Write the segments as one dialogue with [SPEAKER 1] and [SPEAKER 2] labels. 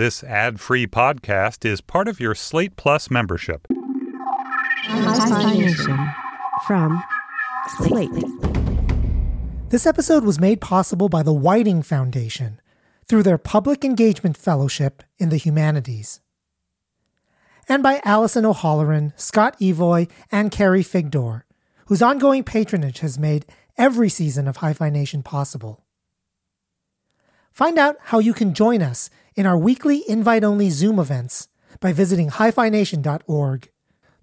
[SPEAKER 1] This ad free podcast is part of your Slate Plus membership.
[SPEAKER 2] from Slate.
[SPEAKER 3] This episode was made possible by the Whiting Foundation through their Public Engagement Fellowship in the Humanities. And by Allison O'Halloran, Scott Evoy, and Carrie Figdor, whose ongoing patronage has made every season of Hi-Phi Nation possible. Find out how you can join us in our weekly invite-only Zoom events by visiting hiphination.org.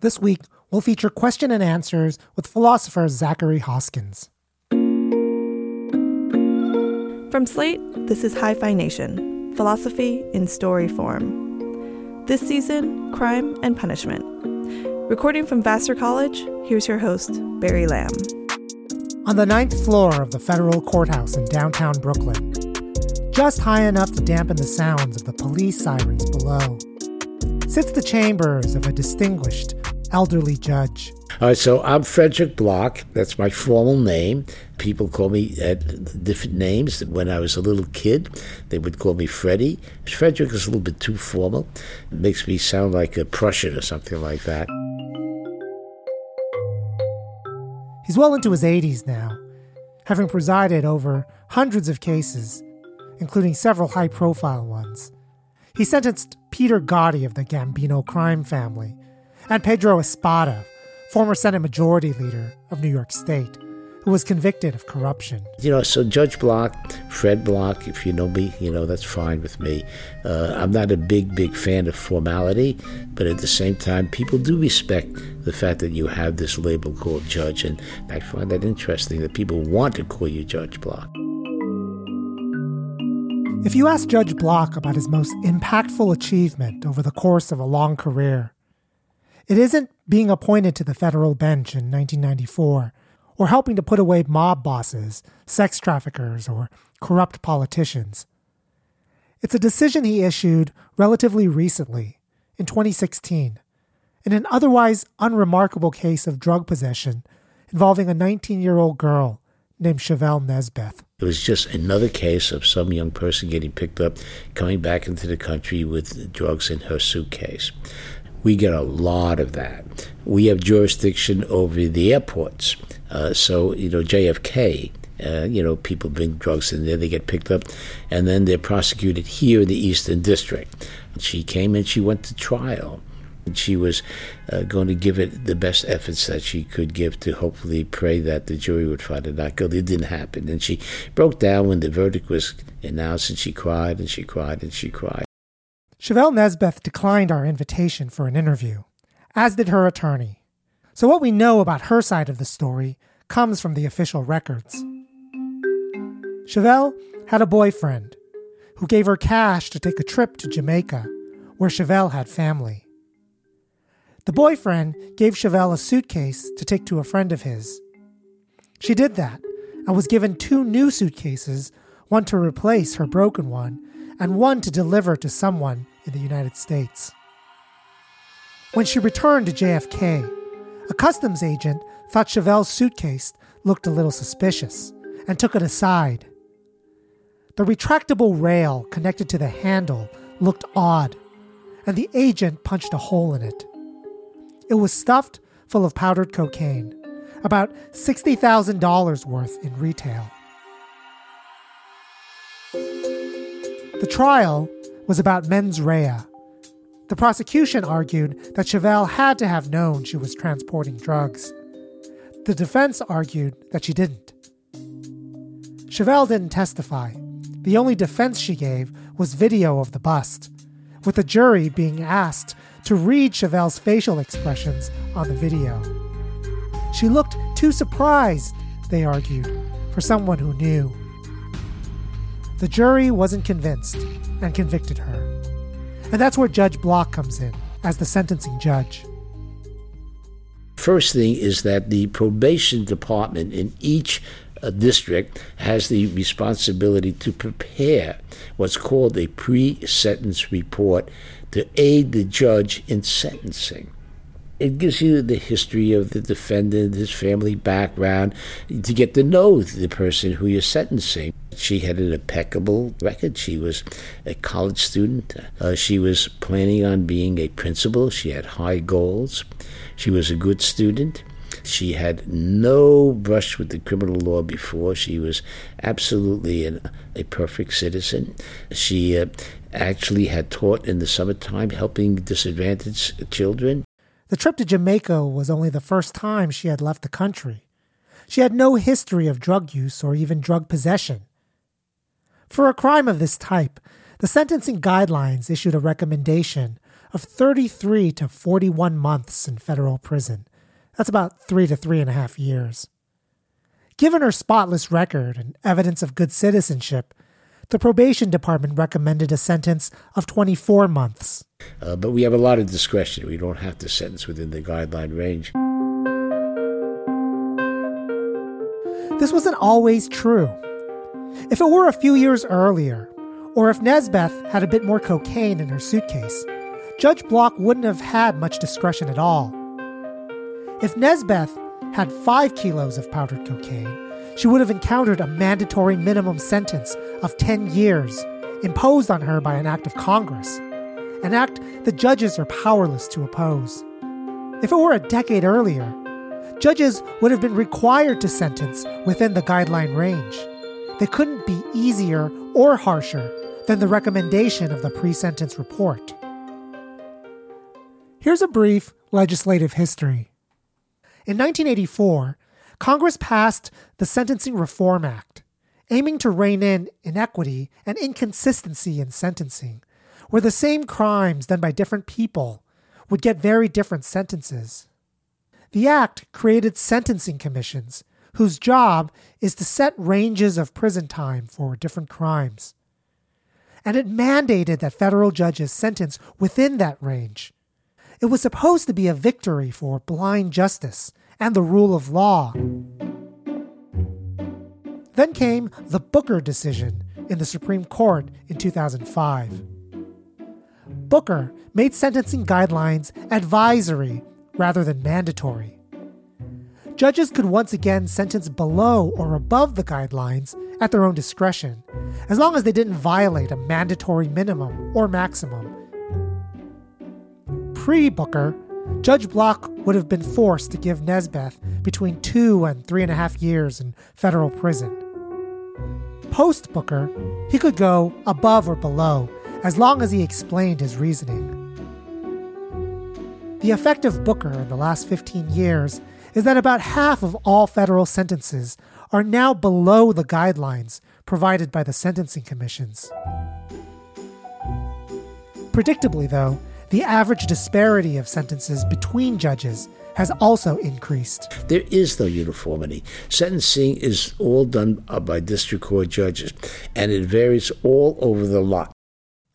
[SPEAKER 3] This week, we'll feature question and answers with philosopher Zachary Hoskins.
[SPEAKER 4] From Slate, this is Hi-Phi Nation Philosophy in Story Form. This season, Crime and Punishment. Recording from Vassar College, here's your host, Barry Lam.
[SPEAKER 3] On the ninth floor of the federal courthouse in downtown Brooklyn, just high enough to dampen the sounds of the police sirens below, sits the chambers of a distinguished elderly judge.
[SPEAKER 5] All right, so I'm Frederic Block. That's my formal name. People call me at different names. When I was a little kid, they would call me Freddie. Frederick is a little bit too formal. It makes me sound like a Prussian or something like that.
[SPEAKER 3] He's well into his 80s now, having presided over hundreds of cases, including several high profile ones. He sentenced Peter Gotti of the Gambino crime family and Pedro Espada, former Senate Majority Leader of New York State, who was convicted of corruption.
[SPEAKER 5] You know, so Judge Block, Fred Block, if you know me, you know, that's fine with me. Uh, I'm not a big, big fan of formality, but at the same time, people do respect the fact that you have this label called judge, and I find that interesting that people want to call you Judge Block.
[SPEAKER 3] If you ask Judge Block about his most impactful achievement over the course of a long career, it isn't being appointed to the federal bench in 1994 or helping to put away mob bosses, sex traffickers, or corrupt politicians. It's a decision he issued relatively recently, in 2016, in an otherwise unremarkable case of drug possession involving a 19 year old girl named Chevelle Nesbeth.
[SPEAKER 5] It was just another case of some young person getting picked up, coming back into the country with drugs in her suitcase. We get a lot of that. We have jurisdiction over the airports. Uh, so, you know, JFK, uh, you know, people bring drugs in there, they get picked up, and then they're prosecuted here in the Eastern District. She came and she went to trial. And she was uh, going to give it the best efforts that she could give to hopefully pray that the jury would find her not guilty. It didn't happen. And she broke down when the verdict was announced, and she cried and she cried and she cried.
[SPEAKER 3] Chevelle Nesbeth declined our invitation for an interview, as did her attorney. So, what we know about her side of the story comes from the official records. Chevelle had a boyfriend who gave her cash to take a trip to Jamaica, where Chevelle had family. The boyfriend gave Chevelle a suitcase to take to a friend of his. She did that and was given two new suitcases, one to replace her broken one, and one to deliver to someone in the United States. When she returned to JFK, a customs agent thought Chevelle's suitcase looked a little suspicious and took it aside. The retractable rail connected to the handle looked odd, and the agent punched a hole in it. It was stuffed full of powdered cocaine, about $60,000 worth in retail. The trial was about mens rea. The prosecution argued that Chevelle had to have known she was transporting drugs. The defense argued that she didn't. Chevelle didn't testify. The only defense she gave was video of the bust, with the jury being asked to read Chevelle's facial expressions on the video. She looked too surprised, they argued, for someone who knew. The jury wasn't convinced and convicted her. And that's where Judge Block comes in as the sentencing judge.
[SPEAKER 5] First thing is that the probation department in each uh, district has the responsibility to prepare what's called a pre sentence report to aid the judge in sentencing. It gives you the history of the defendant, his family background, to get to know the person who you're sentencing. She had an impeccable record. She was a college student. Uh, she was planning on being a principal. She had high goals. She was a good student. She had no brush with the criminal law before. She was absolutely an, a perfect citizen. She uh, actually had taught in the summertime helping disadvantaged children.
[SPEAKER 3] The trip to Jamaica was only the first time she had left the country. She had no history of drug use or even drug possession. For a crime of this type, the sentencing guidelines issued a recommendation of 33 to 41 months in federal prison. That's about three to three and a half years. Given her spotless record and evidence of good citizenship, the probation department recommended a sentence of 24 months.
[SPEAKER 5] Uh, but we have a lot of discretion. We don't have to sentence within the guideline range.
[SPEAKER 3] This wasn't always true. If it were a few years earlier, or if Nesbeth had a bit more cocaine in her suitcase, Judge Block wouldn't have had much discretion at all. If Nesbeth had five kilos of powdered cocaine, she would have encountered a mandatory minimum sentence of 10 years imposed on her by an act of Congress, an act the judges are powerless to oppose. If it were a decade earlier, judges would have been required to sentence within the guideline range. They couldn't be easier or harsher than the recommendation of the pre sentence report. Here's a brief legislative history. In 1984, Congress passed the Sentencing Reform Act, aiming to rein in inequity and inconsistency in sentencing, where the same crimes done by different people would get very different sentences. The act created sentencing commissions whose job is to set ranges of prison time for different crimes. And it mandated that federal judges sentence within that range. It was supposed to be a victory for blind justice and the rule of law. Then came the Booker decision in the Supreme Court in 2005. Booker made sentencing guidelines advisory rather than mandatory. Judges could once again sentence below or above the guidelines at their own discretion, as long as they didn't violate a mandatory minimum or maximum. Pre Booker, Judge Block would have been forced to give Nesbeth between two and three and a half years in federal prison. Post Booker, he could go above or below as long as he explained his reasoning. The effect of Booker in the last 15 years is that about half of all federal sentences are now below the guidelines provided by the sentencing commissions. Predictably, though, the average disparity of sentences between judges has also increased.
[SPEAKER 5] There is no uniformity. Sentencing is all done uh, by district court judges, and it varies all over the lot.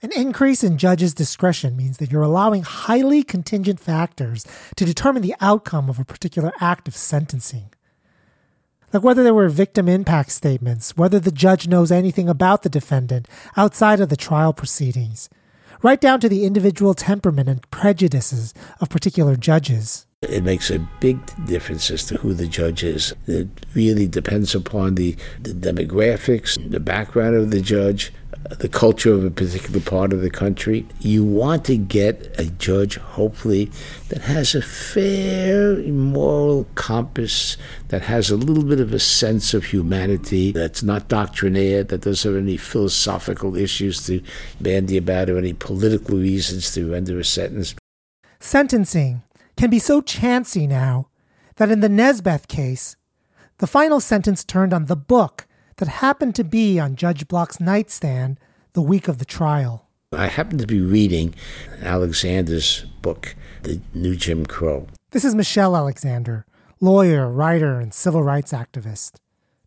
[SPEAKER 3] An increase in judges' discretion means that you're allowing highly contingent factors to determine the outcome of a particular act of sentencing. Like whether there were victim impact statements, whether the judge knows anything about the defendant outside of the trial proceedings, right down to the individual temperament and prejudices of particular judges.
[SPEAKER 5] It makes a big difference as to who the judge is. It really depends upon the, the demographics, the background of the judge, the culture of a particular part of the country. You want to get a judge, hopefully, that has a fair moral compass, that has a little bit of a sense of humanity, that's not doctrinaire, that doesn't have any philosophical issues to bandy about or any political reasons to render a sentence.
[SPEAKER 3] Sentencing can be so chancy now that in the Nesbeth case, the final sentence turned on the book that happened to be on Judge Block's nightstand the week of the trial.
[SPEAKER 5] I happened to be reading Alexander's book, The New Jim Crow.
[SPEAKER 3] This is Michelle Alexander, lawyer, writer, and civil rights activist.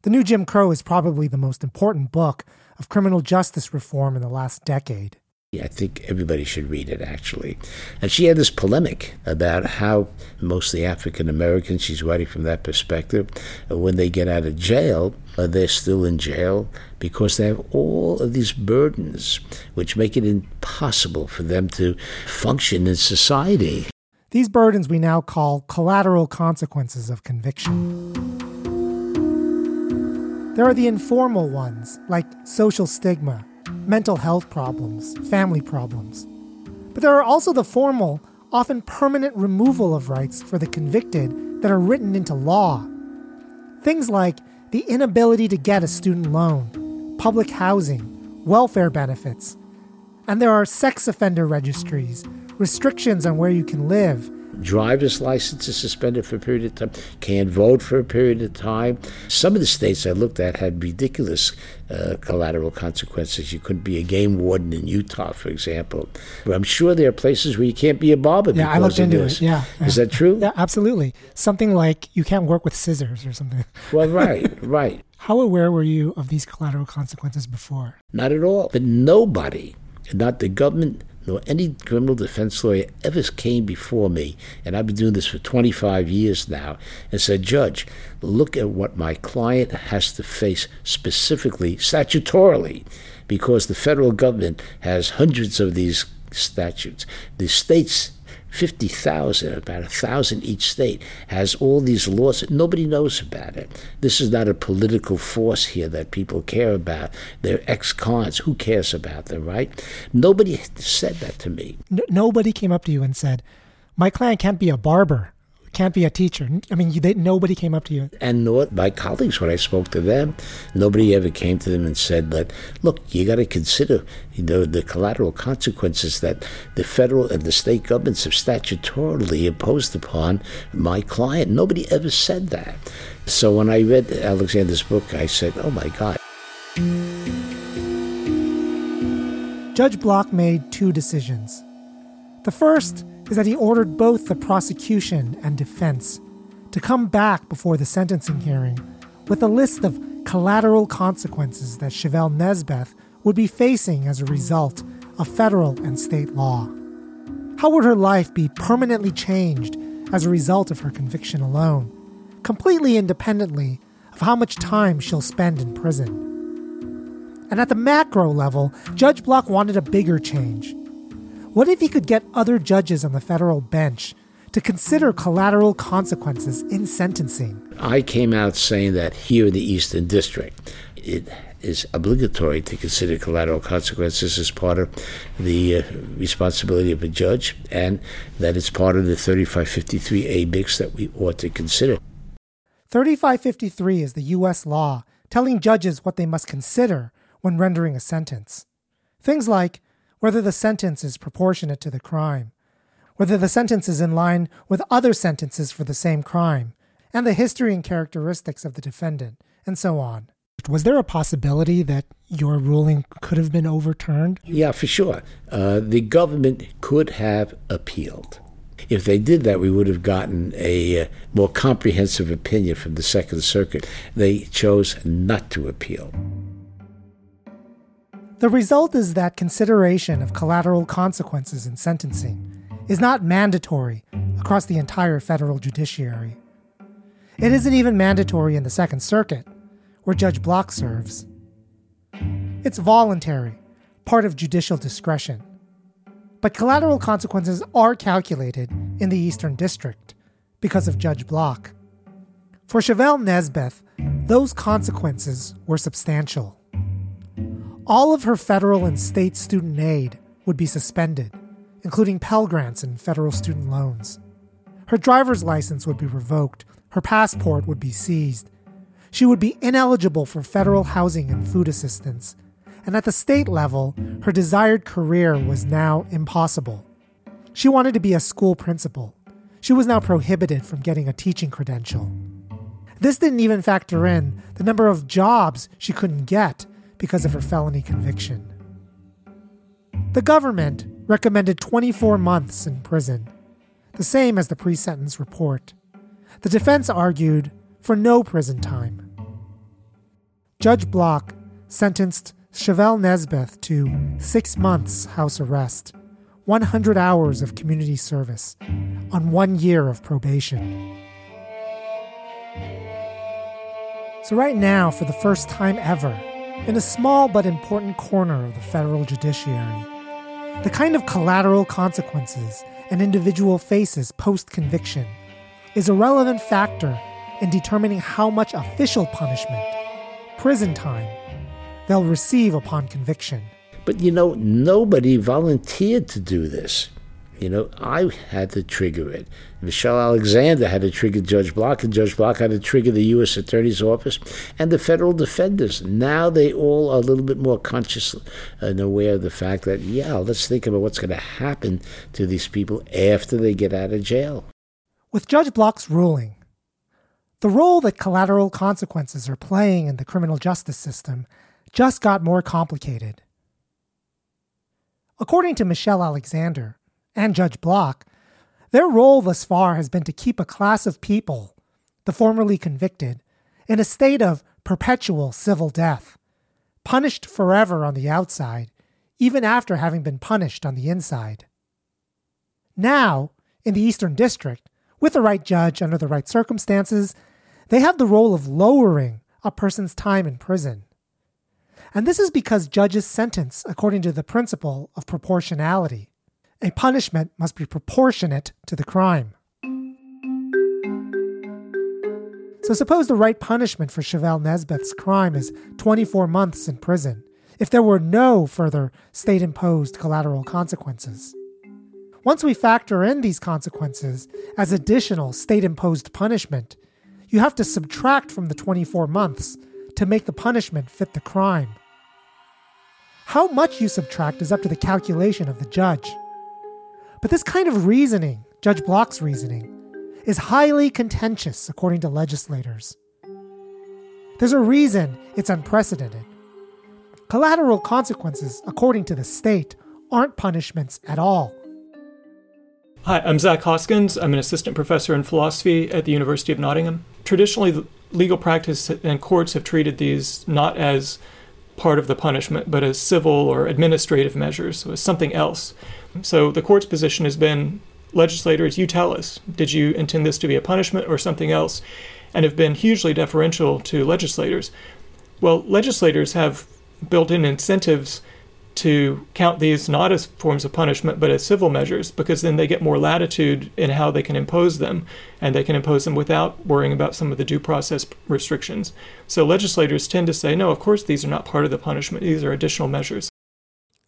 [SPEAKER 3] The New Jim Crow is probably the most important book of criminal justice reform in the last decade.
[SPEAKER 5] I think everybody should read it, actually. And she had this polemic about how mostly African Americans, she's writing from that perspective, when they get out of jail, they're still in jail because they have all of these burdens, which make it impossible for them to function in society.
[SPEAKER 3] These burdens we now call collateral consequences of conviction. There are the informal ones, like social stigma, mental health problems, family problems. But there are also the formal, often permanent removal of rights for the convicted that are written into law. Things like the inability to get a student loan, public housing, welfare benefits. And there are sex offender registries, restrictions on where you can live,
[SPEAKER 5] driver's license is suspended for a period of time, can't vote for a period of time. Some of the states I looked at had ridiculous uh, collateral consequences. You couldn't be a game warden in Utah, for example. But I'm sure there are places where you can't be a barber.
[SPEAKER 3] Yeah, I looked into
[SPEAKER 5] this.
[SPEAKER 3] it. Yeah,
[SPEAKER 5] is that true?
[SPEAKER 3] Yeah, absolutely. Something like you can't work with scissors or something.
[SPEAKER 5] Well, right, right.
[SPEAKER 3] How aware were you of these collateral consequences before?
[SPEAKER 5] Not at all. But nobody, not the government, nor any criminal defense lawyer ever came before me, and I've been doing this for 25 years now, and said, Judge, look at what my client has to face specifically, statutorily, because the federal government has hundreds of these statutes. The states 50,000, about a thousand each state, has all these laws that nobody knows about it. This is not a political force here that people care about. They're ex cons. Who cares about them, right? Nobody said that to me.
[SPEAKER 3] nobody came up to you and said, My client can't be a barber can't be a teacher. I mean, you, they, nobody came up to you.
[SPEAKER 5] And nor my colleagues, when I spoke to them, nobody ever came to them and said that, look, you got to consider you know, the collateral consequences that the federal and the state governments have statutorily imposed upon my client. Nobody ever said that. So when I read Alexander's book, I said, oh my God.
[SPEAKER 3] Judge Block made two decisions. The first is that he ordered both the prosecution and defense to come back before the sentencing hearing with a list of collateral consequences that Chevelle Nesbeth would be facing as a result of federal and state law. How would her life be permanently changed as a result of her conviction alone, completely independently of how much time she'll spend in prison? And at the macro level, Judge Block wanted a bigger change what if he could get other judges on the federal bench to consider collateral consequences in sentencing?
[SPEAKER 5] I came out saying that here in the Eastern District, it is obligatory to consider collateral consequences as part of the uh, responsibility of a judge, and that it's part of the 3553A mix that we ought to consider.
[SPEAKER 3] 3553 is the U.S. law telling judges what they must consider when rendering a sentence. Things like whether the sentence is proportionate to the crime, whether the sentence is in line with other sentences for the same crime, and the history and characteristics of the defendant, and so on. Was there a possibility that your ruling could have been overturned?
[SPEAKER 5] Yeah, for sure. Uh, the government could have appealed. If they did that, we would have gotten a uh, more comprehensive opinion from the Second Circuit. They chose not to appeal.
[SPEAKER 3] The result is that consideration of collateral consequences in sentencing is not mandatory across the entire federal judiciary. It isn't even mandatory in the Second Circuit, where Judge Block serves. It's voluntary, part of judicial discretion. But collateral consequences are calculated in the Eastern District because of Judge Block. For Chevelle Nesbeth, those consequences were substantial all of her federal and state student aid would be suspended, including Pell Grants and federal student loans. Her driver's license would be revoked, her passport would be seized. She would be ineligible for federal housing and food assistance, and at the state level, her desired career was now impossible. She wanted to be a school principal. She was now prohibited from getting a teaching credential. This didn't even factor in the number of jobs she couldn't get because of her felony conviction. The government recommended 24 months in prison, the same as the pre sentence report. The defense argued for no prison time. Judge Block sentenced Chevelle Nesbeth to six months house arrest, 100 hours of community service, on one year of probation. So, right now, for the first time ever, in a small but important corner of the federal judiciary. The kind of collateral consequences an individual faces post conviction is a relevant factor in determining how much official punishment prison time they'll receive upon conviction.
[SPEAKER 5] But you know, nobody volunteered to do this. You know, I had to trigger it. Michelle Alexander had to trigger Judge Block, and Judge Block had to trigger the U.S. Attorney's Office and the federal defenders. Now they all are a little bit more conscious and aware of the fact that, yeah, let's think about what's going to happen to these people after they get out of jail.
[SPEAKER 3] With Judge Block's ruling, the role that collateral consequences are playing in the criminal justice system just got more complicated. According to Michelle Alexander and Judge Block, their role thus far has been to keep a class of people, the formerly convicted, in a state of perpetual civil death, punished forever on the outside, even after having been punished on the inside. Now, in the Eastern District, with the right judge under the right circumstances, they have the role of lowering a person's time in prison. And this is because judges sentence according to the principle of proportionality. A punishment must be proportionate to the crime. So, suppose the right punishment for Chevelle Nesbeth's crime is 24 months in prison if there were no further state imposed collateral consequences. Once we factor in these consequences as additional state imposed punishment, you have to subtract from the 24 months to make the punishment fit the crime. How much you subtract is up to the calculation of the judge. But this kind of reasoning, Judge Block's reasoning, is highly contentious according to legislators. There's a reason it's unprecedented. Collateral consequences, according to the state, aren't punishments at all.
[SPEAKER 6] Hi, I'm Zach Hoskins. I'm an assistant professor in philosophy at the University of Nottingham. Traditionally, legal practice and courts have treated these not as part of the punishment, but as civil or administrative measures, so as something else. So the court's position has been legislators, you tell us, did you intend this to be a punishment or something else? And have been hugely deferential to legislators. Well, legislators have built in incentives to count these not as forms of punishment but as civil measures because then they get more latitude in how they can impose them and they can impose them without worrying about some of the due process restrictions. So legislators tend to say, no, of course, these are not part of the punishment, these are additional measures.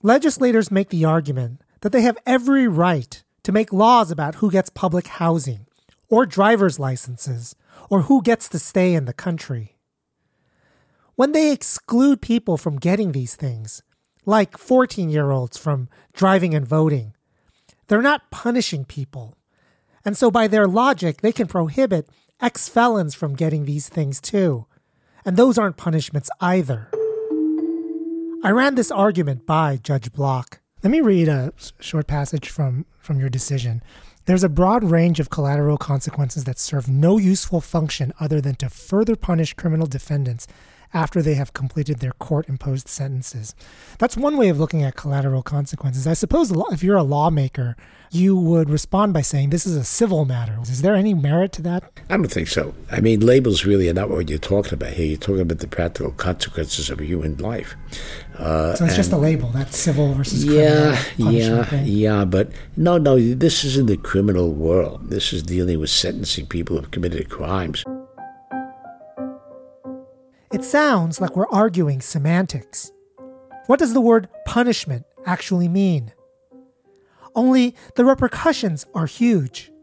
[SPEAKER 3] Legislators make the argument that they have every right to make laws about who gets public housing or driver's licenses or who gets to stay in the country. When they exclude people from getting these things, like 14 year olds from driving and voting. They're not punishing people. And so, by their logic, they can prohibit ex felons from getting these things too. And those aren't punishments either. I ran this argument by Judge Block. Let me read a short passage from, from your decision. There's a broad range of collateral consequences that serve no useful function other than to further punish criminal defendants after they have completed their court imposed sentences. That's one way of looking at collateral consequences. I suppose if you're a lawmaker, you would respond by saying this is a civil matter. Is there any merit to that?
[SPEAKER 5] I don't think so. I mean, labels really are not what you're talking about here. You're talking about the practical consequences of human life.
[SPEAKER 3] Uh, so it's just a label. That's civil versus criminal.
[SPEAKER 5] yeah,
[SPEAKER 3] yeah,
[SPEAKER 5] thing. yeah. But no, no. This is in the criminal world. This is dealing with sentencing people who have committed crimes.
[SPEAKER 3] It sounds like we're arguing semantics. What does the word punishment actually mean? Only the repercussions are huge.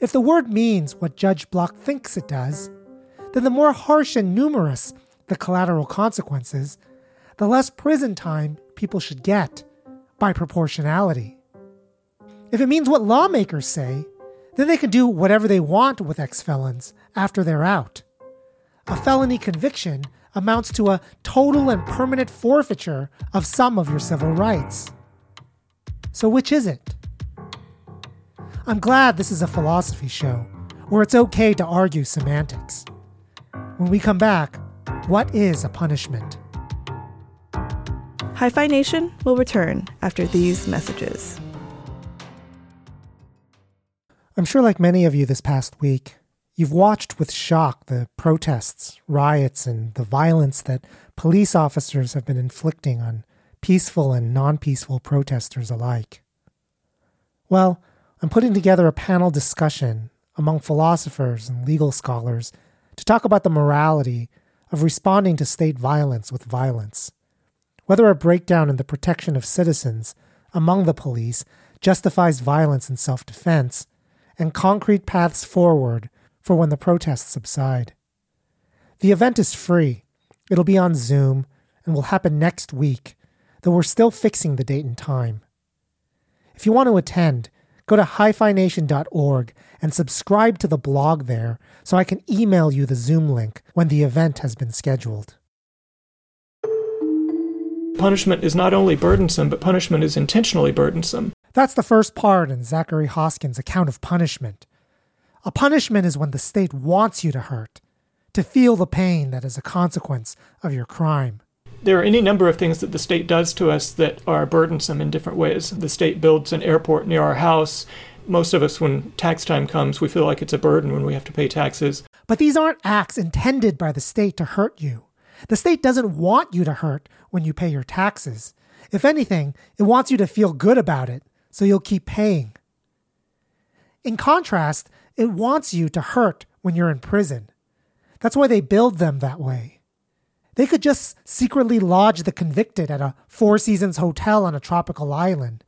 [SPEAKER 3] If the word means what Judge Block thinks it does, then the more harsh and numerous the collateral consequences, the less prison time people should get by proportionality. If it means what lawmakers say, then they can do whatever they want with ex felons after they're out a felony conviction amounts to a total and permanent forfeiture of some of your civil rights. So, which is it? I'm glad this is a philosophy show where it's okay to argue semantics. When we come back, what is a punishment?
[SPEAKER 4] Hi-Phi Nation will return after these messages.
[SPEAKER 3] I'm sure, like many of you this past week, You've watched with shock the protests, riots, and the violence that police officers have been inflicting on peaceful and non peaceful protesters alike. Well, I'm putting together a panel discussion among philosophers and legal scholars to talk about the morality of responding to state violence with violence. Whether a breakdown in the protection of citizens among the police justifies violence in self defense, and concrete paths forward for when the protests subside. The event is free. It'll be on Zoom and will happen next week, though we're still fixing the date and time. If you want to attend, go to hiphination.org and subscribe to the blog there so I can email you the Zoom link when the event has been scheduled.
[SPEAKER 6] Punishment is not only burdensome, but punishment is intentionally burdensome.
[SPEAKER 3] That's the first part in Zachary Hoskins' account of punishment. A punishment is when the state wants you to hurt, to feel the pain that is a consequence of your crime.
[SPEAKER 6] There are any number of things that the state does to us that are burdensome in different ways. The state builds an airport near our house. Most of us, when tax time comes, we feel like it's a burden when we have to pay taxes.
[SPEAKER 3] But these aren't acts intended by the state to hurt you. The state doesn't want you to hurt when you pay your taxes. If anything, it wants you to feel good about it, so you'll keep paying. In contrast, it wants you to hurt when you're in prison. That's why they build them that way. They could just secretly lodge the convicted at a Four Seasons hotel on a tropical island.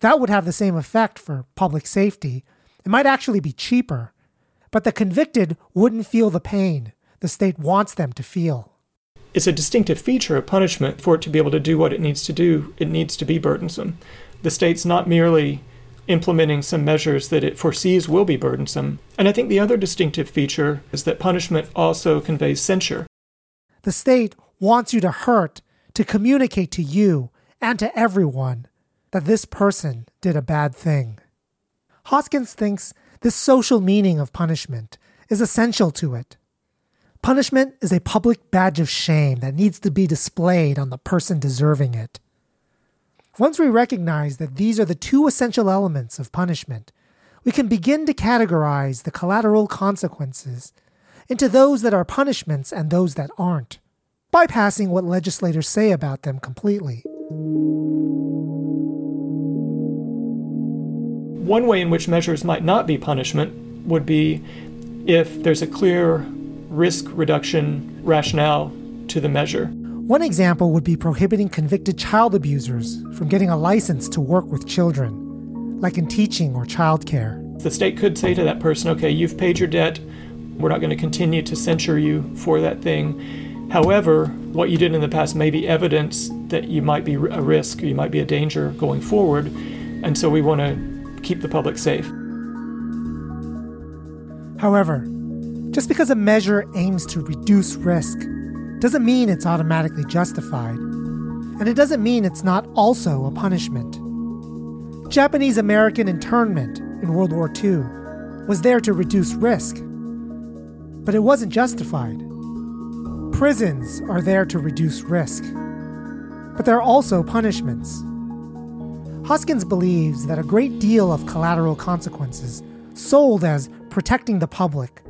[SPEAKER 3] That would have the same effect for public safety. It might actually be cheaper. But the convicted wouldn't feel the pain the state wants them to feel.
[SPEAKER 6] It's a distinctive feature of punishment for it to be able to do what it needs to do. It needs to be burdensome. The state's not merely implementing some measures that it foresees will be burdensome. And I think the other distinctive feature is that punishment also conveys censure.
[SPEAKER 3] The state wants you to hurt to communicate to you and to everyone that this person did a bad thing. Hoskins thinks this social meaning of punishment is essential to it. Punishment is a public badge of shame that needs to be displayed on the person deserving it. Once we recognize that these are the two essential elements of punishment, we can begin to categorize the collateral consequences into those that are punishments and those that aren't, bypassing what legislators say about them completely.
[SPEAKER 6] One way in which measures might not be punishment would be if there's a clear risk reduction rationale to the measure.
[SPEAKER 3] One example would be prohibiting convicted child abusers from getting a license to work with children, like in teaching or childcare.
[SPEAKER 6] The state could say to that person, okay, you've paid your debt. We're not going to continue to censure you for that thing. However, what you did in the past may be evidence that you might be a risk, you might be a danger going forward. And so we want to keep the public safe.
[SPEAKER 3] However, just because a measure aims to reduce risk doesn't mean it's automatically justified, and it doesn't mean it's not also a punishment. Japanese American internment in World War II was there to reduce risk, but it wasn't justified. Prisons are there to reduce risk, but there are also punishments. Hoskins believes that a great deal of collateral consequences, sold as protecting the public,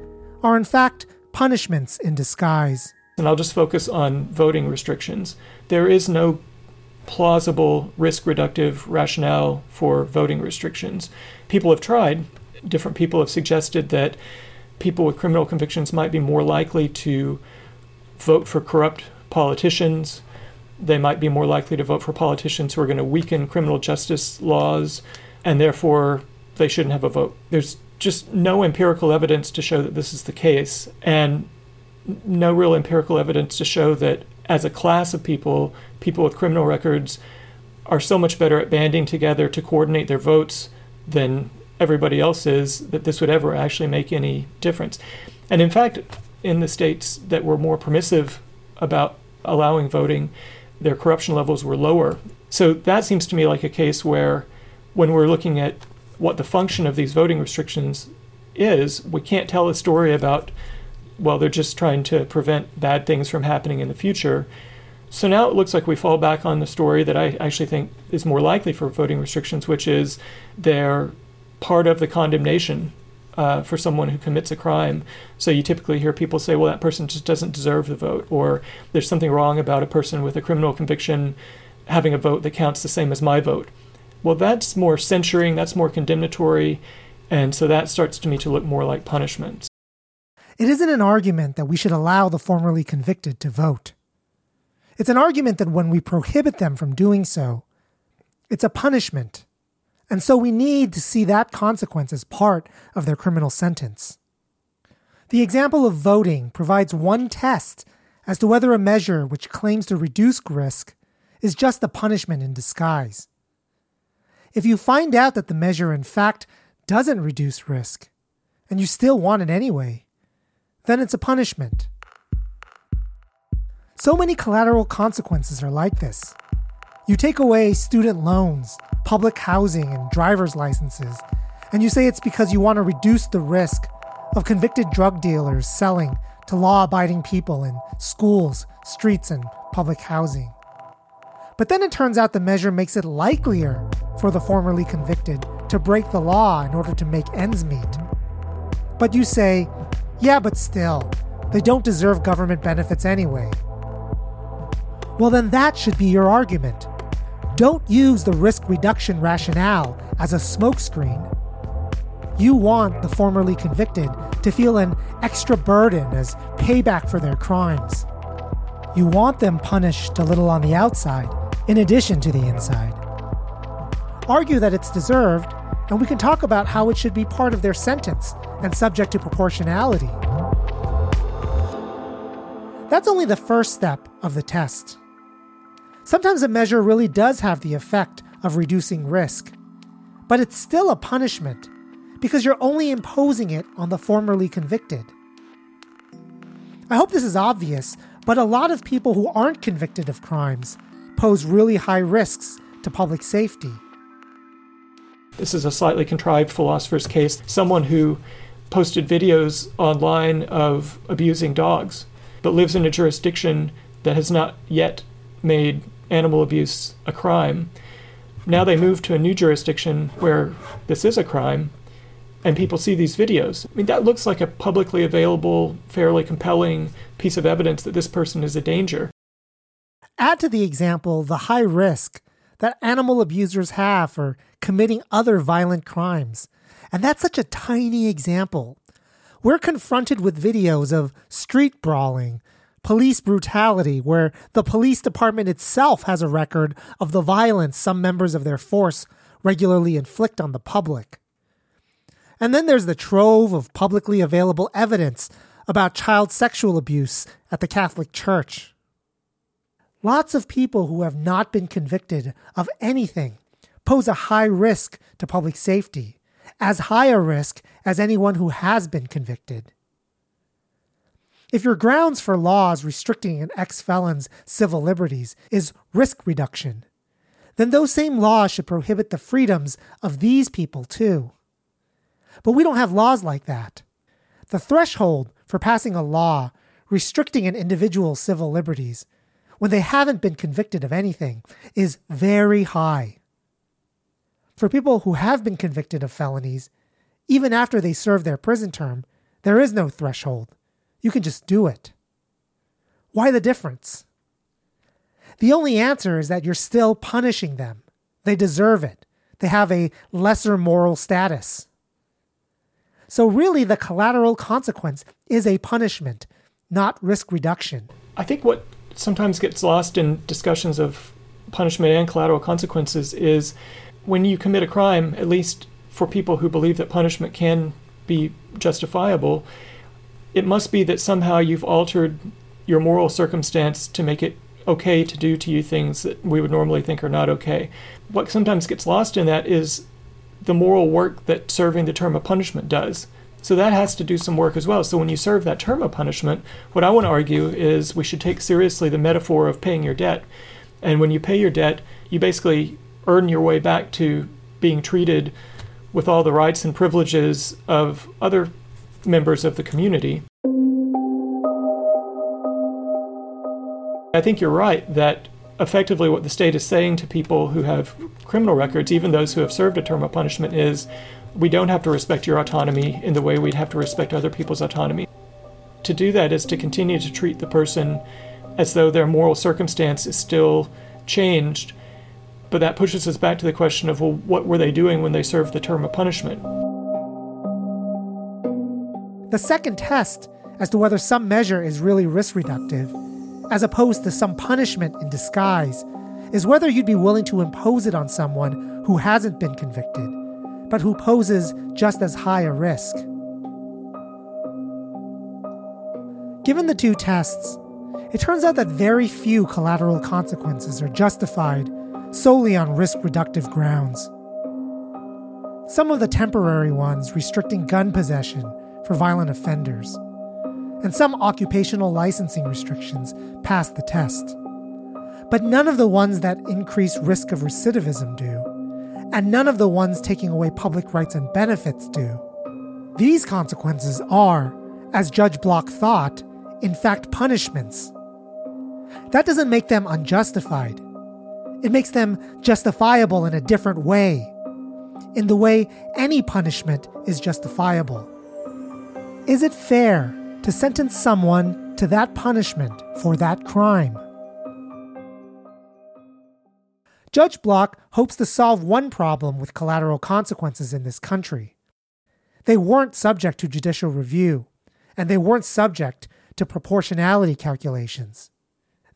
[SPEAKER 3] are in fact punishments in disguise
[SPEAKER 6] and I'll just focus on voting restrictions. There is no plausible risk reductive rationale for voting restrictions. People have tried, different people have suggested that people with criminal convictions might be more likely to vote for corrupt politicians. They might be more likely to vote for politicians who are going to weaken criminal justice laws, and therefore they shouldn't have a vote. There's just no empirical evidence to show that this is the case. And no real empirical evidence to show that as a class of people, people with criminal records are so much better at banding together to coordinate their votes than everybody else is that this would ever actually make any difference. And in fact, in the states that were more permissive about allowing voting, their corruption levels were lower. So that seems to me like a case where, when we're looking at what the function of these voting restrictions is, we can't tell a story about well, they're just trying to prevent bad things from happening in the future. So now it looks like we fall back on the story that I actually think is more likely for voting restrictions, which is they're part of the condemnation uh, for someone who commits a crime. So you typically hear people say, well, that person just doesn't deserve the vote, or there's something wrong about a person with a criminal conviction having a vote that counts the same as my vote. Well, that's more censuring, that's more condemnatory, and so that starts to me to look more like punishment.
[SPEAKER 3] It isn't an argument that we should allow the formerly convicted to vote. It's an argument that when we prohibit them from doing so, it's a punishment. And so we need to see that consequence as part of their criminal sentence. The example of voting provides one test as to whether a measure which claims to reduce risk is just a punishment in disguise. If you find out that the measure in fact doesn't reduce risk, and you still want it anyway, then it's a punishment. So many collateral consequences are like this. You take away student loans, public housing, and driver's licenses, and you say it's because you want to reduce the risk of convicted drug dealers selling to law abiding people in schools, streets, and public housing. But then it turns out the measure makes it likelier for the formerly convicted to break the law in order to make ends meet. But you say, yeah, but still, they don't deserve government benefits anyway. Well, then that should be your argument. Don't use the risk reduction rationale as a smokescreen. You want the formerly convicted to feel an extra burden as payback for their crimes. You want them punished a little on the outside, in addition to the inside. Argue that it's deserved, and we can talk about how it should be part of their sentence and subject to proportionality. That's only the first step of the test. Sometimes a measure really does have the effect of reducing risk, but it's still a punishment because you're only imposing it on the formerly convicted. I hope this is obvious, but a lot of people who aren't convicted of crimes pose really high risks to public safety.
[SPEAKER 6] This is a slightly contrived philosopher's case. Someone who posted videos online of abusing dogs, but lives in a jurisdiction that has not yet made animal abuse a crime. Now they move to a new jurisdiction where this is a crime, and people see these videos. I mean, that looks like a publicly available, fairly compelling piece of evidence that this person is a danger.
[SPEAKER 3] Add to the example the high risk that animal abusers have for committing other violent crimes. And that's such a tiny example. We're confronted with videos of street brawling, police brutality, where the police department itself has a record of the violence some members of their force regularly inflict on the public. And then there's the trove of publicly available evidence about child sexual abuse at the Catholic Church. Lots of people who have not been convicted of anything pose a high risk to public safety, as high a risk as anyone who has been convicted. If your grounds for laws restricting an ex felon's civil liberties is risk reduction, then those same laws should prohibit the freedoms of these people too. But we don't have laws like that. The threshold for passing a law restricting an individual's civil liberties when they haven't been convicted of anything is very high. For people who have been convicted of felonies, even after they serve their prison term, there is no threshold. You can just do it. Why the difference? The only answer is that you're still punishing them. They deserve it. They have a lesser moral status. So, really, the collateral consequence is a punishment, not risk reduction.
[SPEAKER 6] I think what sometimes gets lost in discussions of punishment and collateral consequences is when you commit a crime, at least for people who believe that punishment can be justifiable, it must be that somehow you've altered your moral circumstance to make it okay to do to you things that we would normally think are not okay. What sometimes gets lost in that is the moral work that serving the term of punishment does. So that has to do some work as well. So when you serve that term of punishment, what I want to argue is we should take seriously the metaphor of paying your debt. And when you pay your debt, you basically earn your way back to being treated with all the rights and privileges of other members of the community. I think you're right that effectively what the state is saying to people who have criminal records, even those who have served a term of punishment, is we don't have to respect your autonomy in the way we'd have to respect other people's autonomy. To do that is to continue to treat the person as though their moral circumstance is still changed. But that pushes us back to the question of well, what were they doing when they served the term of punishment?
[SPEAKER 3] The second test, as to whether some measure is really risk reductive, as opposed to some punishment in disguise, is whether you'd be willing to impose it on someone who hasn't been convicted, but who poses just as high a risk. Given the two tests, it turns out that very few collateral consequences are justified solely on risk reductive grounds. Some of the temporary ones restricting gun possession for violent offenders, and some occupational licensing restrictions pass the test. But none of the ones that increase risk of recidivism do, and none of the ones taking away public rights and benefits do. These consequences are, as Judge Block thought, in fact punishments. That doesn't make them unjustified. It makes them justifiable in a different way, in the way any punishment is justifiable. Is it fair to sentence someone to that punishment for that crime? Judge Block hopes to solve one problem with collateral consequences in this country. They weren't subject to judicial review, and they weren't subject to proportionality calculations.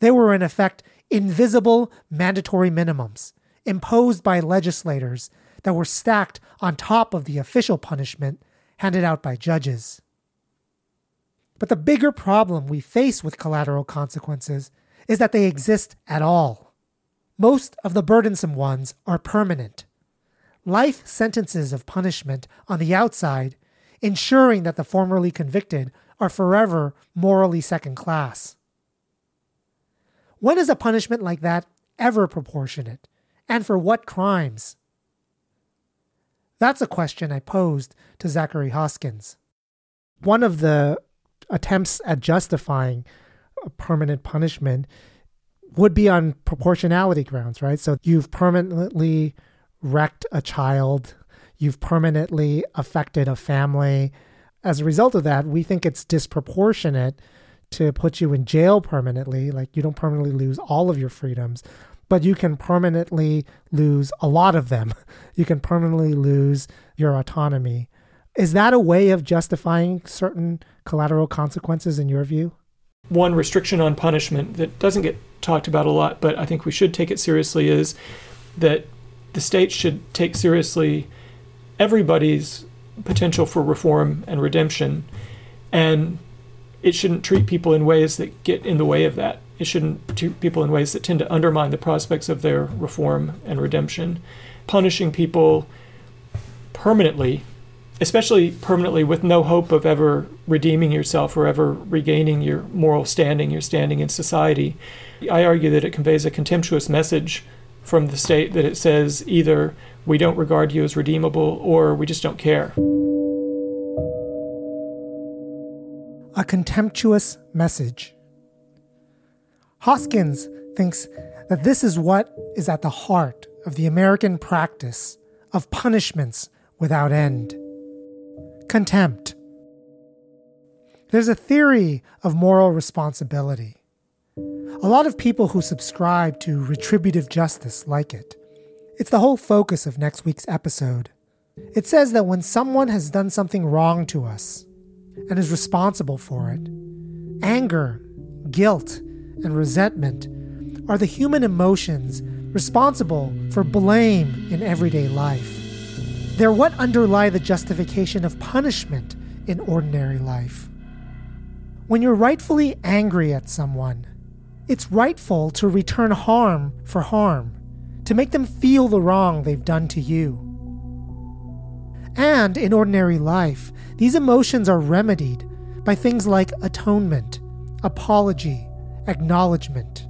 [SPEAKER 3] They were, in effect, invisible mandatory minimums imposed by legislators that were stacked on top of the official punishment handed out by judges. But the bigger problem we face with collateral consequences is that they exist at all. Most of the burdensome ones are permanent. Life sentences of punishment on the outside, ensuring that the formerly convicted are forever morally second class. When is a punishment like that ever proportionate? And for what crimes? That's a question I posed to Zachary Hoskins. One of the attempts at justifying a permanent punishment would be on proportionality grounds, right? So you've permanently wrecked a child, you've permanently affected a family. As a result of that, we think it's disproportionate to put you in jail permanently. Like you don't permanently lose all of your freedoms, but you can permanently lose a lot of them. You can permanently lose your autonomy. Is that a way of justifying certain collateral consequences in your view?
[SPEAKER 6] One restriction on punishment that doesn't get talked about a lot, but I think we should take it seriously is that the state should take seriously everybody's potential for reform and redemption, and it shouldn't treat people in ways that get in the way of that. It shouldn't treat people in ways that tend to undermine the prospects of their reform and redemption. Punishing people permanently especially permanently with no hope of ever redeeming yourself or ever regaining your moral standing, your standing in society. I argue that it conveys a contemptuous message from the state that it says either we don't regard you as redeemable or we just don't care.
[SPEAKER 3] A contemptuous message. Hoskins thinks that this is what is at the heart of the American practice of punishments without end contempt. There's a theory of moral responsibility. A lot of people who subscribe to retributive justice like it. It's the whole focus of next week's episode. It says that when someone has done something wrong to us and is responsible for it, anger, guilt, and resentment are the human emotions responsible for blame in everyday life. They're what underlie the justification of punishment in ordinary life. When you're rightfully angry at someone, it's rightful to return harm for harm, to make them feel the wrong they've done to you. And in ordinary life, these emotions are remedied by things like atonement, apology, acknowledgement.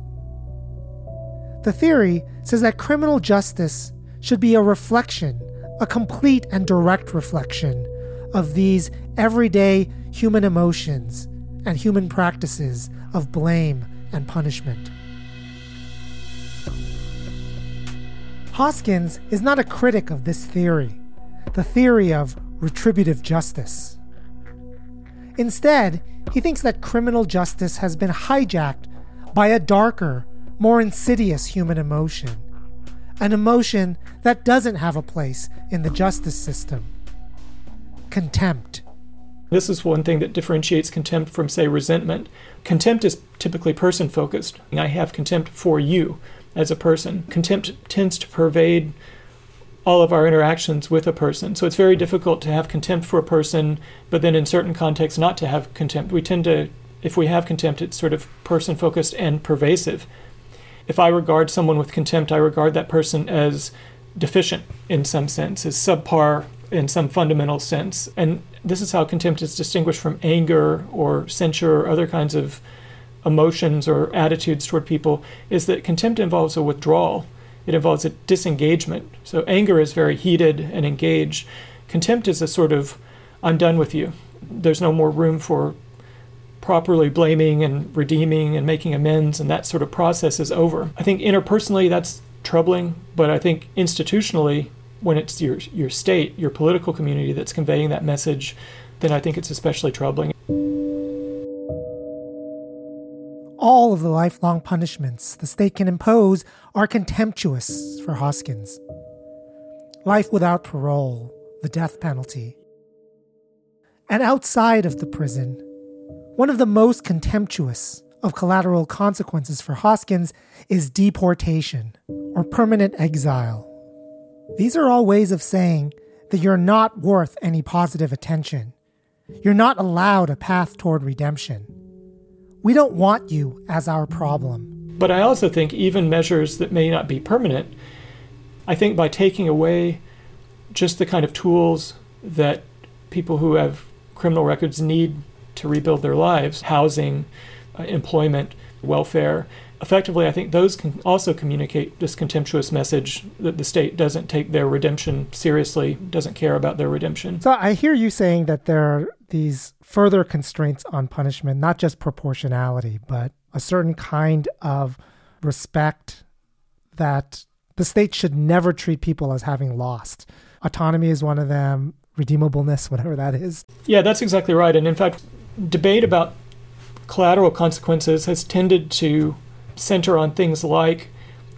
[SPEAKER 3] The theory says that criminal justice should be a reflection a complete and direct reflection of these everyday human emotions and human practices of blame and punishment. Hoskins is not a critic of this theory, the theory of retributive justice. Instead, he thinks that criminal justice has been hijacked by a darker, more insidious human emotion an emotion that doesn't have a place in the justice system contempt.
[SPEAKER 6] This is one thing that differentiates contempt from, say, resentment. Contempt is typically person focused. I have contempt for you as a person. Contempt tends to pervade all of our interactions with a person. So it's very difficult to have contempt for a person, but then in certain contexts not to have contempt. We tend to, if we have contempt, it's sort of person focused and pervasive. If I regard someone with contempt, I regard that person as deficient in some sense, as subpar in some fundamental sense. And this is how contempt is distinguished from anger or censure or other kinds of emotions or attitudes toward people, is that contempt involves a withdrawal. It involves a disengagement. So anger is very heated and engaged. Contempt is a sort of, I'm done with you. There's no more room for properly blaming and redeeming and making amends, and that sort of process is over. I think interpersonally that's troubling, but I think institutionally when it's your your state, your political community that's conveying that message, then I think it's especially troubling.
[SPEAKER 3] All of the lifelong punishments the state can impose are contemptuous for Hoskins. Life without parole, the death penalty. And outside of the prison, one of the most contemptuous of collateral consequences for Hoskins is deportation or permanent exile. These are all ways of saying that you're not worth any positive attention. You're not allowed a path toward redemption. We don't want you as our problem.
[SPEAKER 6] But I also think even measures that may not be permanent, I think by taking away just the kind of tools that people who have criminal records need to rebuild their lives housing, uh, employment, welfare effectively, I think those can also communicate this contemptuous message that the state doesn't take their redemption seriously, doesn't care about their redemption.
[SPEAKER 3] So I hear you saying that there are these further constraints on punishment, not just proportionality, but a certain kind of respect that the state should never treat people as having lost. Autonomy is one of them, redeemableness, whatever that is.
[SPEAKER 6] Yeah, that's exactly right. And in fact, debate about collateral consequences has tended to center on things like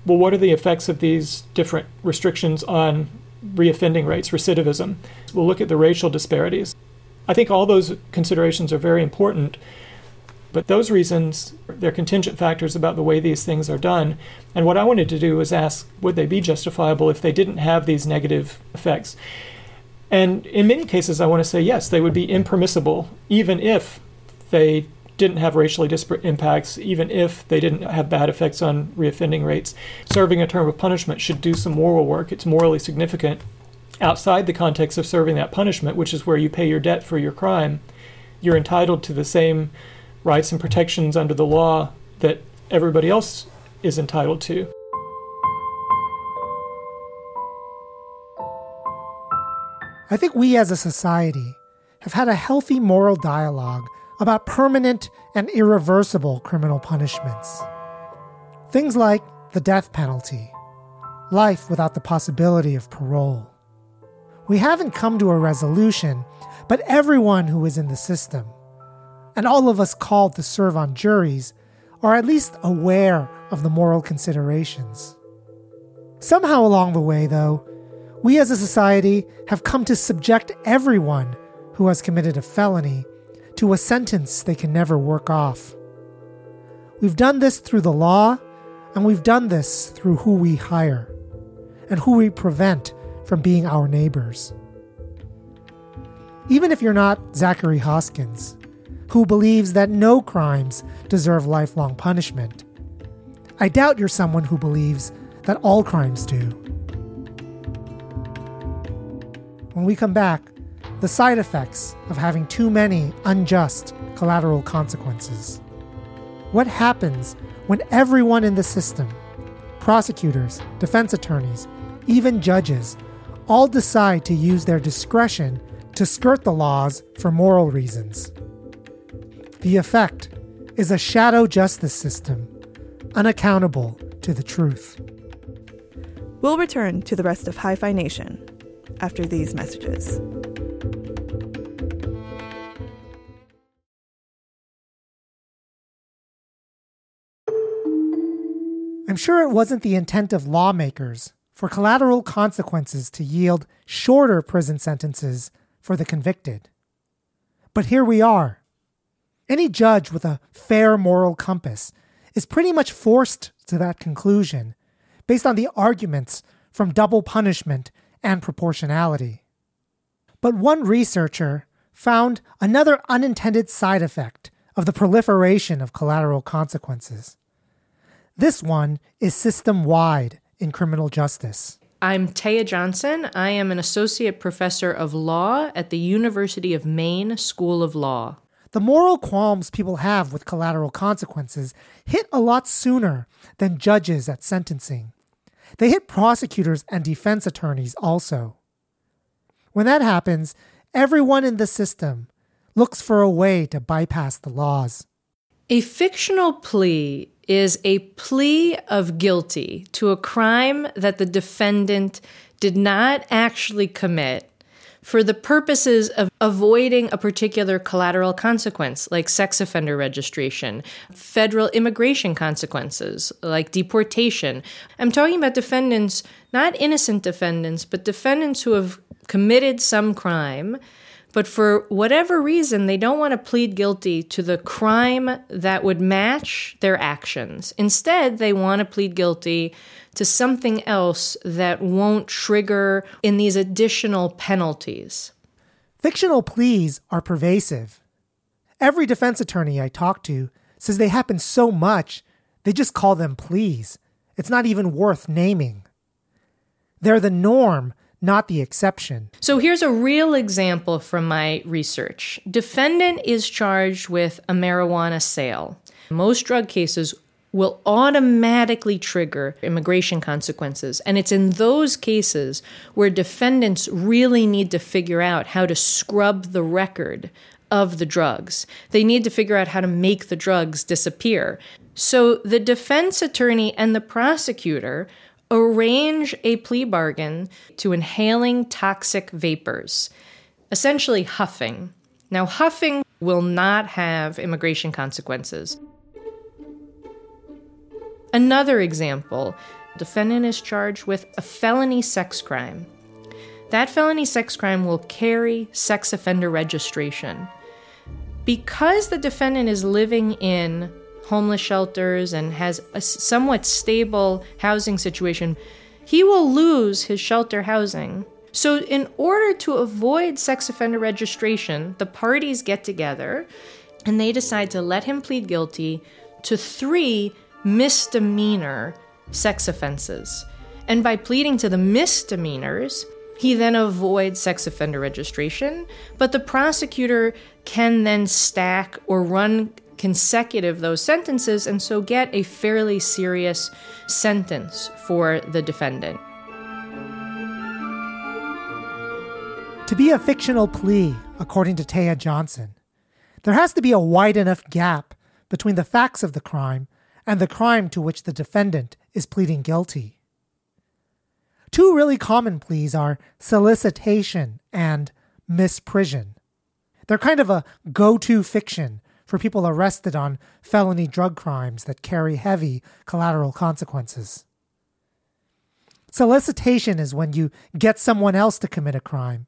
[SPEAKER 6] well, what are the effects of these different restrictions on reoffending rates, recidivism? We'll look at the racial disparities. I think all those considerations are very important, but those reasons, they're contingent factors about the way these things are done. And what I wanted to do was ask would they be justifiable if they didn't have these negative effects? And in many cases, I want to say yes, they would be impermissible, even if they didn't have racially disparate impacts, even if they didn't have bad effects on reoffending rates. Serving a term of punishment should do some moral work. It's morally significant. Outside the context of serving that punishment, which is where you pay your debt for your crime, you're entitled to the same rights and protections under the law that everybody else is entitled to.
[SPEAKER 3] I think we as a society have had a healthy moral dialogue about permanent and irreversible criminal punishments. Things like the death penalty, life without the possibility of parole. We haven't come to a resolution, but everyone who is in the system, and all of us called to serve on juries, are at least aware of the moral considerations. Somehow along the way, though, we as a society have come to subject everyone who has committed a felony to a sentence they can never work off. We've done this through the law, and we've done this through who we hire and who we prevent from being our neighbors. Even if you're not Zachary Hoskins, who believes that no crimes deserve lifelong punishment, I doubt you're someone who believes that all crimes do. When we come back, the side effects of having too many unjust collateral consequences. What happens when everyone in the system, prosecutors, defense attorneys, even judges, all decide to use their discretion to skirt the laws for moral reasons? The effect is a shadow justice system, unaccountable to the truth.
[SPEAKER 4] We'll return to the rest of Hi-Phi Nation after these messages.
[SPEAKER 3] I'm sure it wasn't the intent of lawmakers for collateral consequences to yield shorter prison sentences for the convicted. But here we are. Any judge with a fair moral compass is pretty much forced to that conclusion based on the arguments from double punishment and proportionality. But one researcher found another unintended side effect of the proliferation of collateral consequences. This one is system wide in criminal justice.
[SPEAKER 7] I'm Thea Johnson. I am an associate professor of law at the University of Maine School of Law.
[SPEAKER 3] The moral qualms people have with collateral consequences hit a lot sooner than judges at sentencing. They hit prosecutors and defense attorneys also. When that happens, everyone in the system looks for a way to bypass the laws.
[SPEAKER 7] A fictional plea is a plea of guilty to a crime that the defendant did not actually commit for the purposes of avoiding a particular collateral consequence, like sex offender registration, federal immigration consequences, like deportation. I'm talking about defendants, not innocent defendants, but defendants who have committed some crime but for whatever reason, they don't want to plead guilty to the crime that would match their actions. Instead, they want to plead guilty to something else that won't trigger in these additional penalties.
[SPEAKER 3] Fictional pleas are pervasive. Every defense attorney I talk to says they happen so much, they just call them pleas. It's not even worth naming. They're the norm not the exception.
[SPEAKER 7] So here's a real example from my research. Defendant is charged with a marijuana sale. Most drug cases will automatically trigger immigration consequences. And it's in those cases where defendants really need to figure out how to scrub the record of the drugs. They need to figure out how to make the drugs disappear. So the defense attorney and the prosecutor arrange a plea bargain to inhaling toxic vapors, essentially huffing. Now, huffing will not have immigration consequences. Another example defendant is charged with a felony sex crime. That felony sex crime will carry sex offender registration. Because the defendant is living in homeless shelters and has a somewhat stable housing situation, he will lose his shelter housing. So, in order to avoid sex offender registration, the parties get together and they decide to let him plead guilty to three misdemeanor sex offenses. And by pleading to the misdemeanors, he then avoids sex offender registration, but the prosecutor can then stack or run consecutive those sentences and so get a fairly serious sentence for the defendant.
[SPEAKER 3] To be a fictional plea, according to Thea Johnson, there has to be a wide enough gap between the facts of the crime and the crime to which the defendant is pleading guilty. Two really common pleas are solicitation and misprision. They're kind of a go to fiction for people arrested on felony drug crimes that carry heavy collateral consequences. Solicitation is when you get someone else to commit a crime,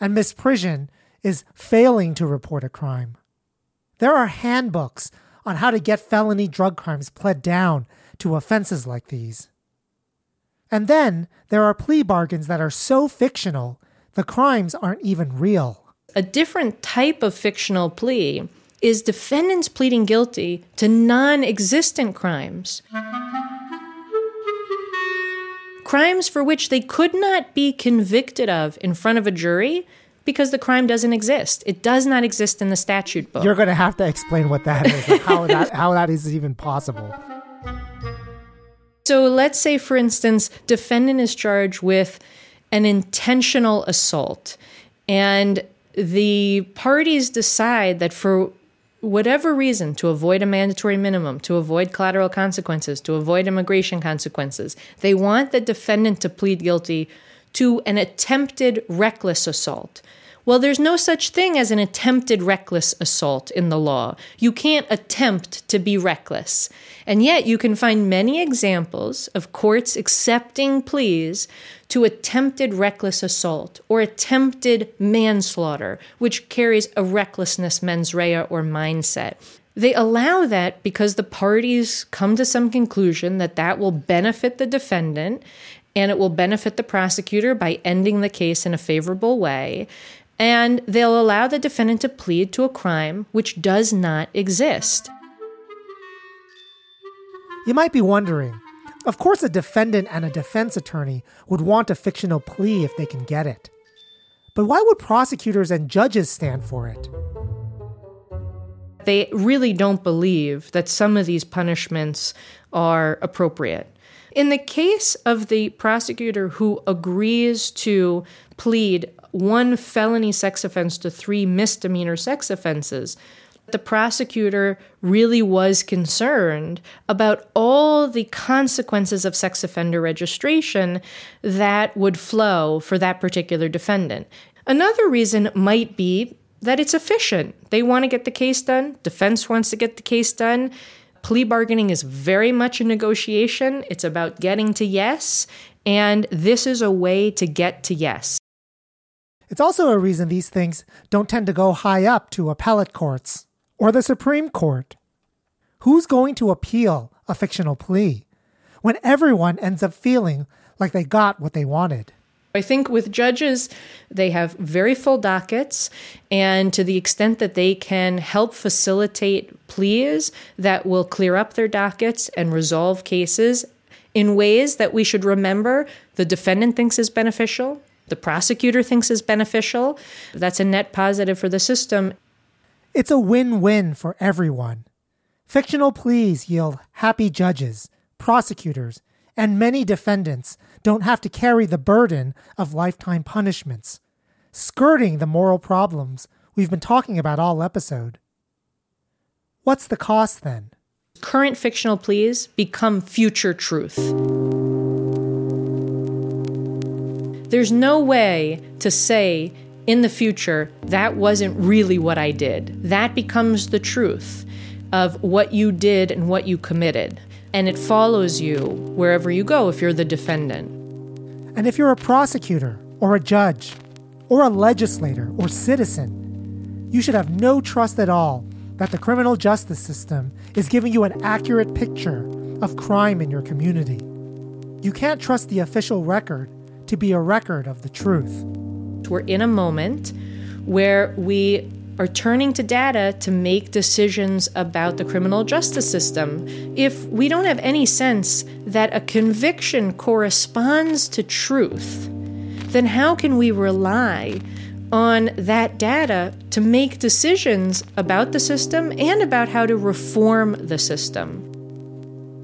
[SPEAKER 3] and misprision is failing to report a crime. There are handbooks on how to get felony drug crimes pled down to offenses like these. And then there are plea bargains that are so fictional, the crimes aren't even real.
[SPEAKER 7] A different type of fictional plea is defendants pleading guilty to non existent crimes. Crimes for which they could not be convicted of in front of a jury because the crime doesn't exist. It does not exist in the statute book.
[SPEAKER 3] You're going to have to explain what that is, like how, that, how that is even possible.
[SPEAKER 7] So let's say, for instance, defendant is charged with an intentional assault, and the parties decide that for whatever reason, to avoid a mandatory minimum, to avoid collateral consequences, to avoid immigration consequences, they want the defendant to plead guilty to an attempted reckless assault, Well, there's no such thing as an attempted reckless assault in the law. You can't attempt to be reckless. And yet, you can find many examples of courts accepting pleas to attempted reckless assault or attempted manslaughter, which carries a recklessness mens rea or mindset. They allow that because the parties come to some conclusion that that will benefit the defendant and it will benefit the prosecutor by ending the case in a favorable way and they'll allow the defendant to plead to a crime which does not exist.
[SPEAKER 3] You might be wondering of course, a defendant and a defense attorney would want a fictional plea if they can get it. But why would prosecutors and judges stand for it?
[SPEAKER 7] They really don't believe that some of these punishments are appropriate. In the case of the prosecutor who agrees to plead one felony sex offense to three misdemeanor sex offenses. The prosecutor really was concerned about all the consequences of sex offender registration that would flow for that particular defendant. Another reason might be that it's efficient. They want to get the case done, defense wants to get the case done. Plea bargaining is very much a negotiation. It's about getting to yes, and this is a way to get to yes.
[SPEAKER 3] It's also a reason these things don't tend to go high up to appellate courts or the Supreme Court. Who's going to appeal a fictional plea when everyone ends up feeling like they got what they wanted?
[SPEAKER 7] I think with judges, they have very full dockets, and to the extent that they can help facilitate pleas that will clear up their dockets and resolve cases in ways that we should remember the defendant thinks is beneficial, the prosecutor thinks is beneficial. That's a net positive for the system.
[SPEAKER 3] It's a win win for everyone. Fictional pleas yield happy judges, prosecutors, and many defendants don't have to carry the burden of lifetime punishments, skirting the moral problems we've been talking about all episode. What's the cost then?
[SPEAKER 7] Current fictional pleas become future truth. There's no way to say in the future, that wasn't really what I did. That becomes the truth of what you did and what you committed. And it follows you wherever you go if you're the defendant.
[SPEAKER 3] And if you're a prosecutor or a judge or a legislator or citizen, you should have no trust at all that the criminal justice system is giving you an accurate picture of crime in your community. You can't trust the official record to be a record of the truth.
[SPEAKER 7] We're in a moment where we are turning to data to make decisions about the criminal justice system. If we don't have any sense that a conviction corresponds to truth, then how can we rely on that data to make decisions about the system and about how to reform the system?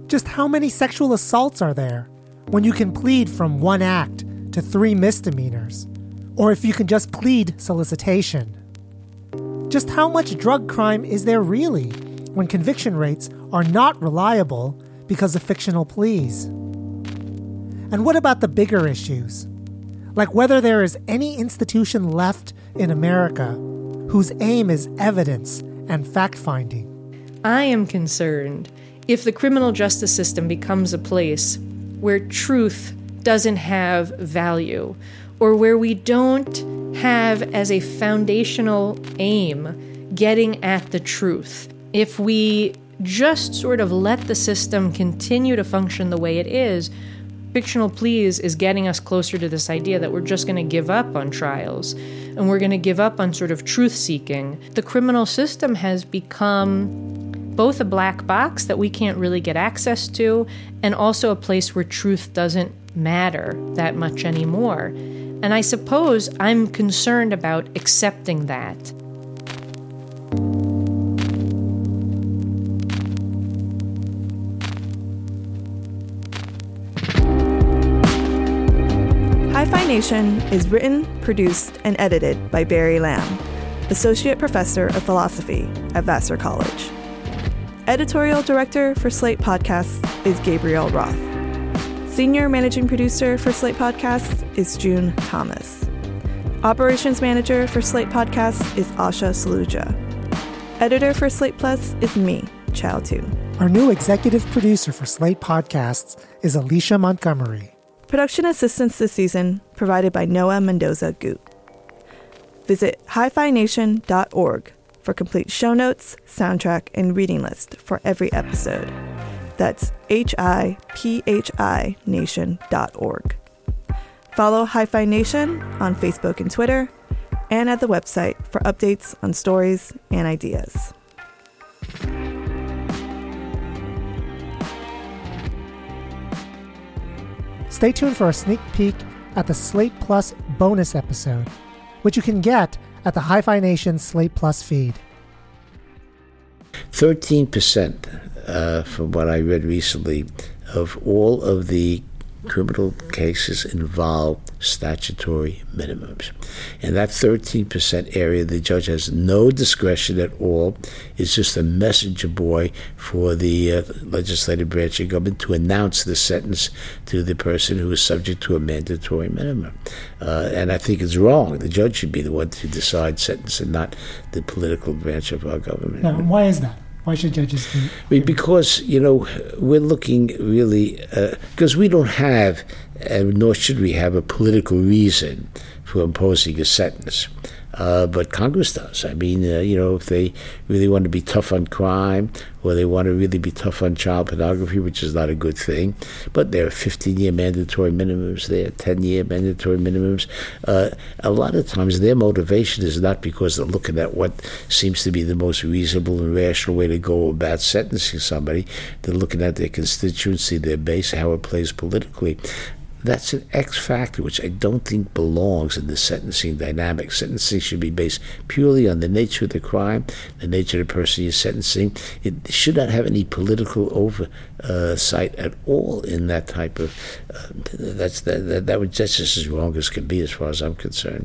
[SPEAKER 3] Just how many sexual assaults are there when you can plead from one act to three misdemeanors, or if you can just plead solicitation. Just how much drug crime is there really when conviction rates are not reliable because of fictional pleas? And what about the bigger issues? Like whether there is any institution left in America whose aim is evidence and fact finding.
[SPEAKER 7] I am concerned if the criminal justice system becomes a place where truth doesn't have value, or where we don't have as a foundational aim getting at the truth. If we just sort of let the system continue to function the way it is, fictional pleas is getting us closer to this idea that we're just going to give up on trials and we're going to give up on sort of truth seeking. The criminal system has become both a black box that we can't really get access to and also a place where truth doesn't matter that much anymore. And I suppose I'm concerned about accepting that.
[SPEAKER 4] Hi-Phi Nation is written, produced, and edited by Barry Lam, Associate Professor of Philosophy at Vassar College. Editorial Director for Slate Podcasts is Gabriel Roth. Senior managing producer for Slate Podcasts is June Thomas. Operations Manager for Slate Podcasts is Asha Saluja. Editor for Slate Plus is me, Chau Tu.
[SPEAKER 3] Our new executive producer for Slate Podcasts is Alicia Montgomery.
[SPEAKER 4] Production assistance this season provided by Noah Mendoza Goot. Visit hiphination.org for complete show notes, soundtrack, and reading list for every episode. That's H I P H I nation.org. Follow Hi-Phi Nation on Facebook and Twitter, and at the website for updates on stories and ideas.
[SPEAKER 3] Stay tuned for a sneak peek at the Slate Plus bonus episode, which you can get at the Hi-Phi Nation Slate Plus feed.
[SPEAKER 5] 13%, uh, from what I read recently, of all of the criminal cases involve statutory minimums. In that 13% area, the judge has no discretion at all. It's just a messenger boy for the uh, legislative branch of government to announce the sentence to the person who is subject to a mandatory minimum. Uh, and I think it's wrong. The judge should be the one to decide sentence and not the political branch of our government.
[SPEAKER 3] Now, why is that? Why should judges
[SPEAKER 5] mean, because you know we're looking really because uh, we don't have, uh, nor should we have, a political reason for imposing a sentence. Uh, but Congress does. I mean, uh, you know, if they really want to be tough on crime or they want to really be tough on child pornography, which is not a good thing, but there are 15 year mandatory minimums, there are 10 year mandatory minimums. Uh, a lot of times their motivation is not because they're looking at what seems to be the most reasonable and rational way to go about sentencing somebody. They're looking at their constituency, their base, how it plays politically. That's an X factor which I don't think belongs in the sentencing dynamic. Sentencing should be based purely on the nature of the crime, the nature of the person you're sentencing. It should not have any political oversight at all in that type of. Uh, that's that, that, that would, just as wrong as can be, as far as I'm concerned.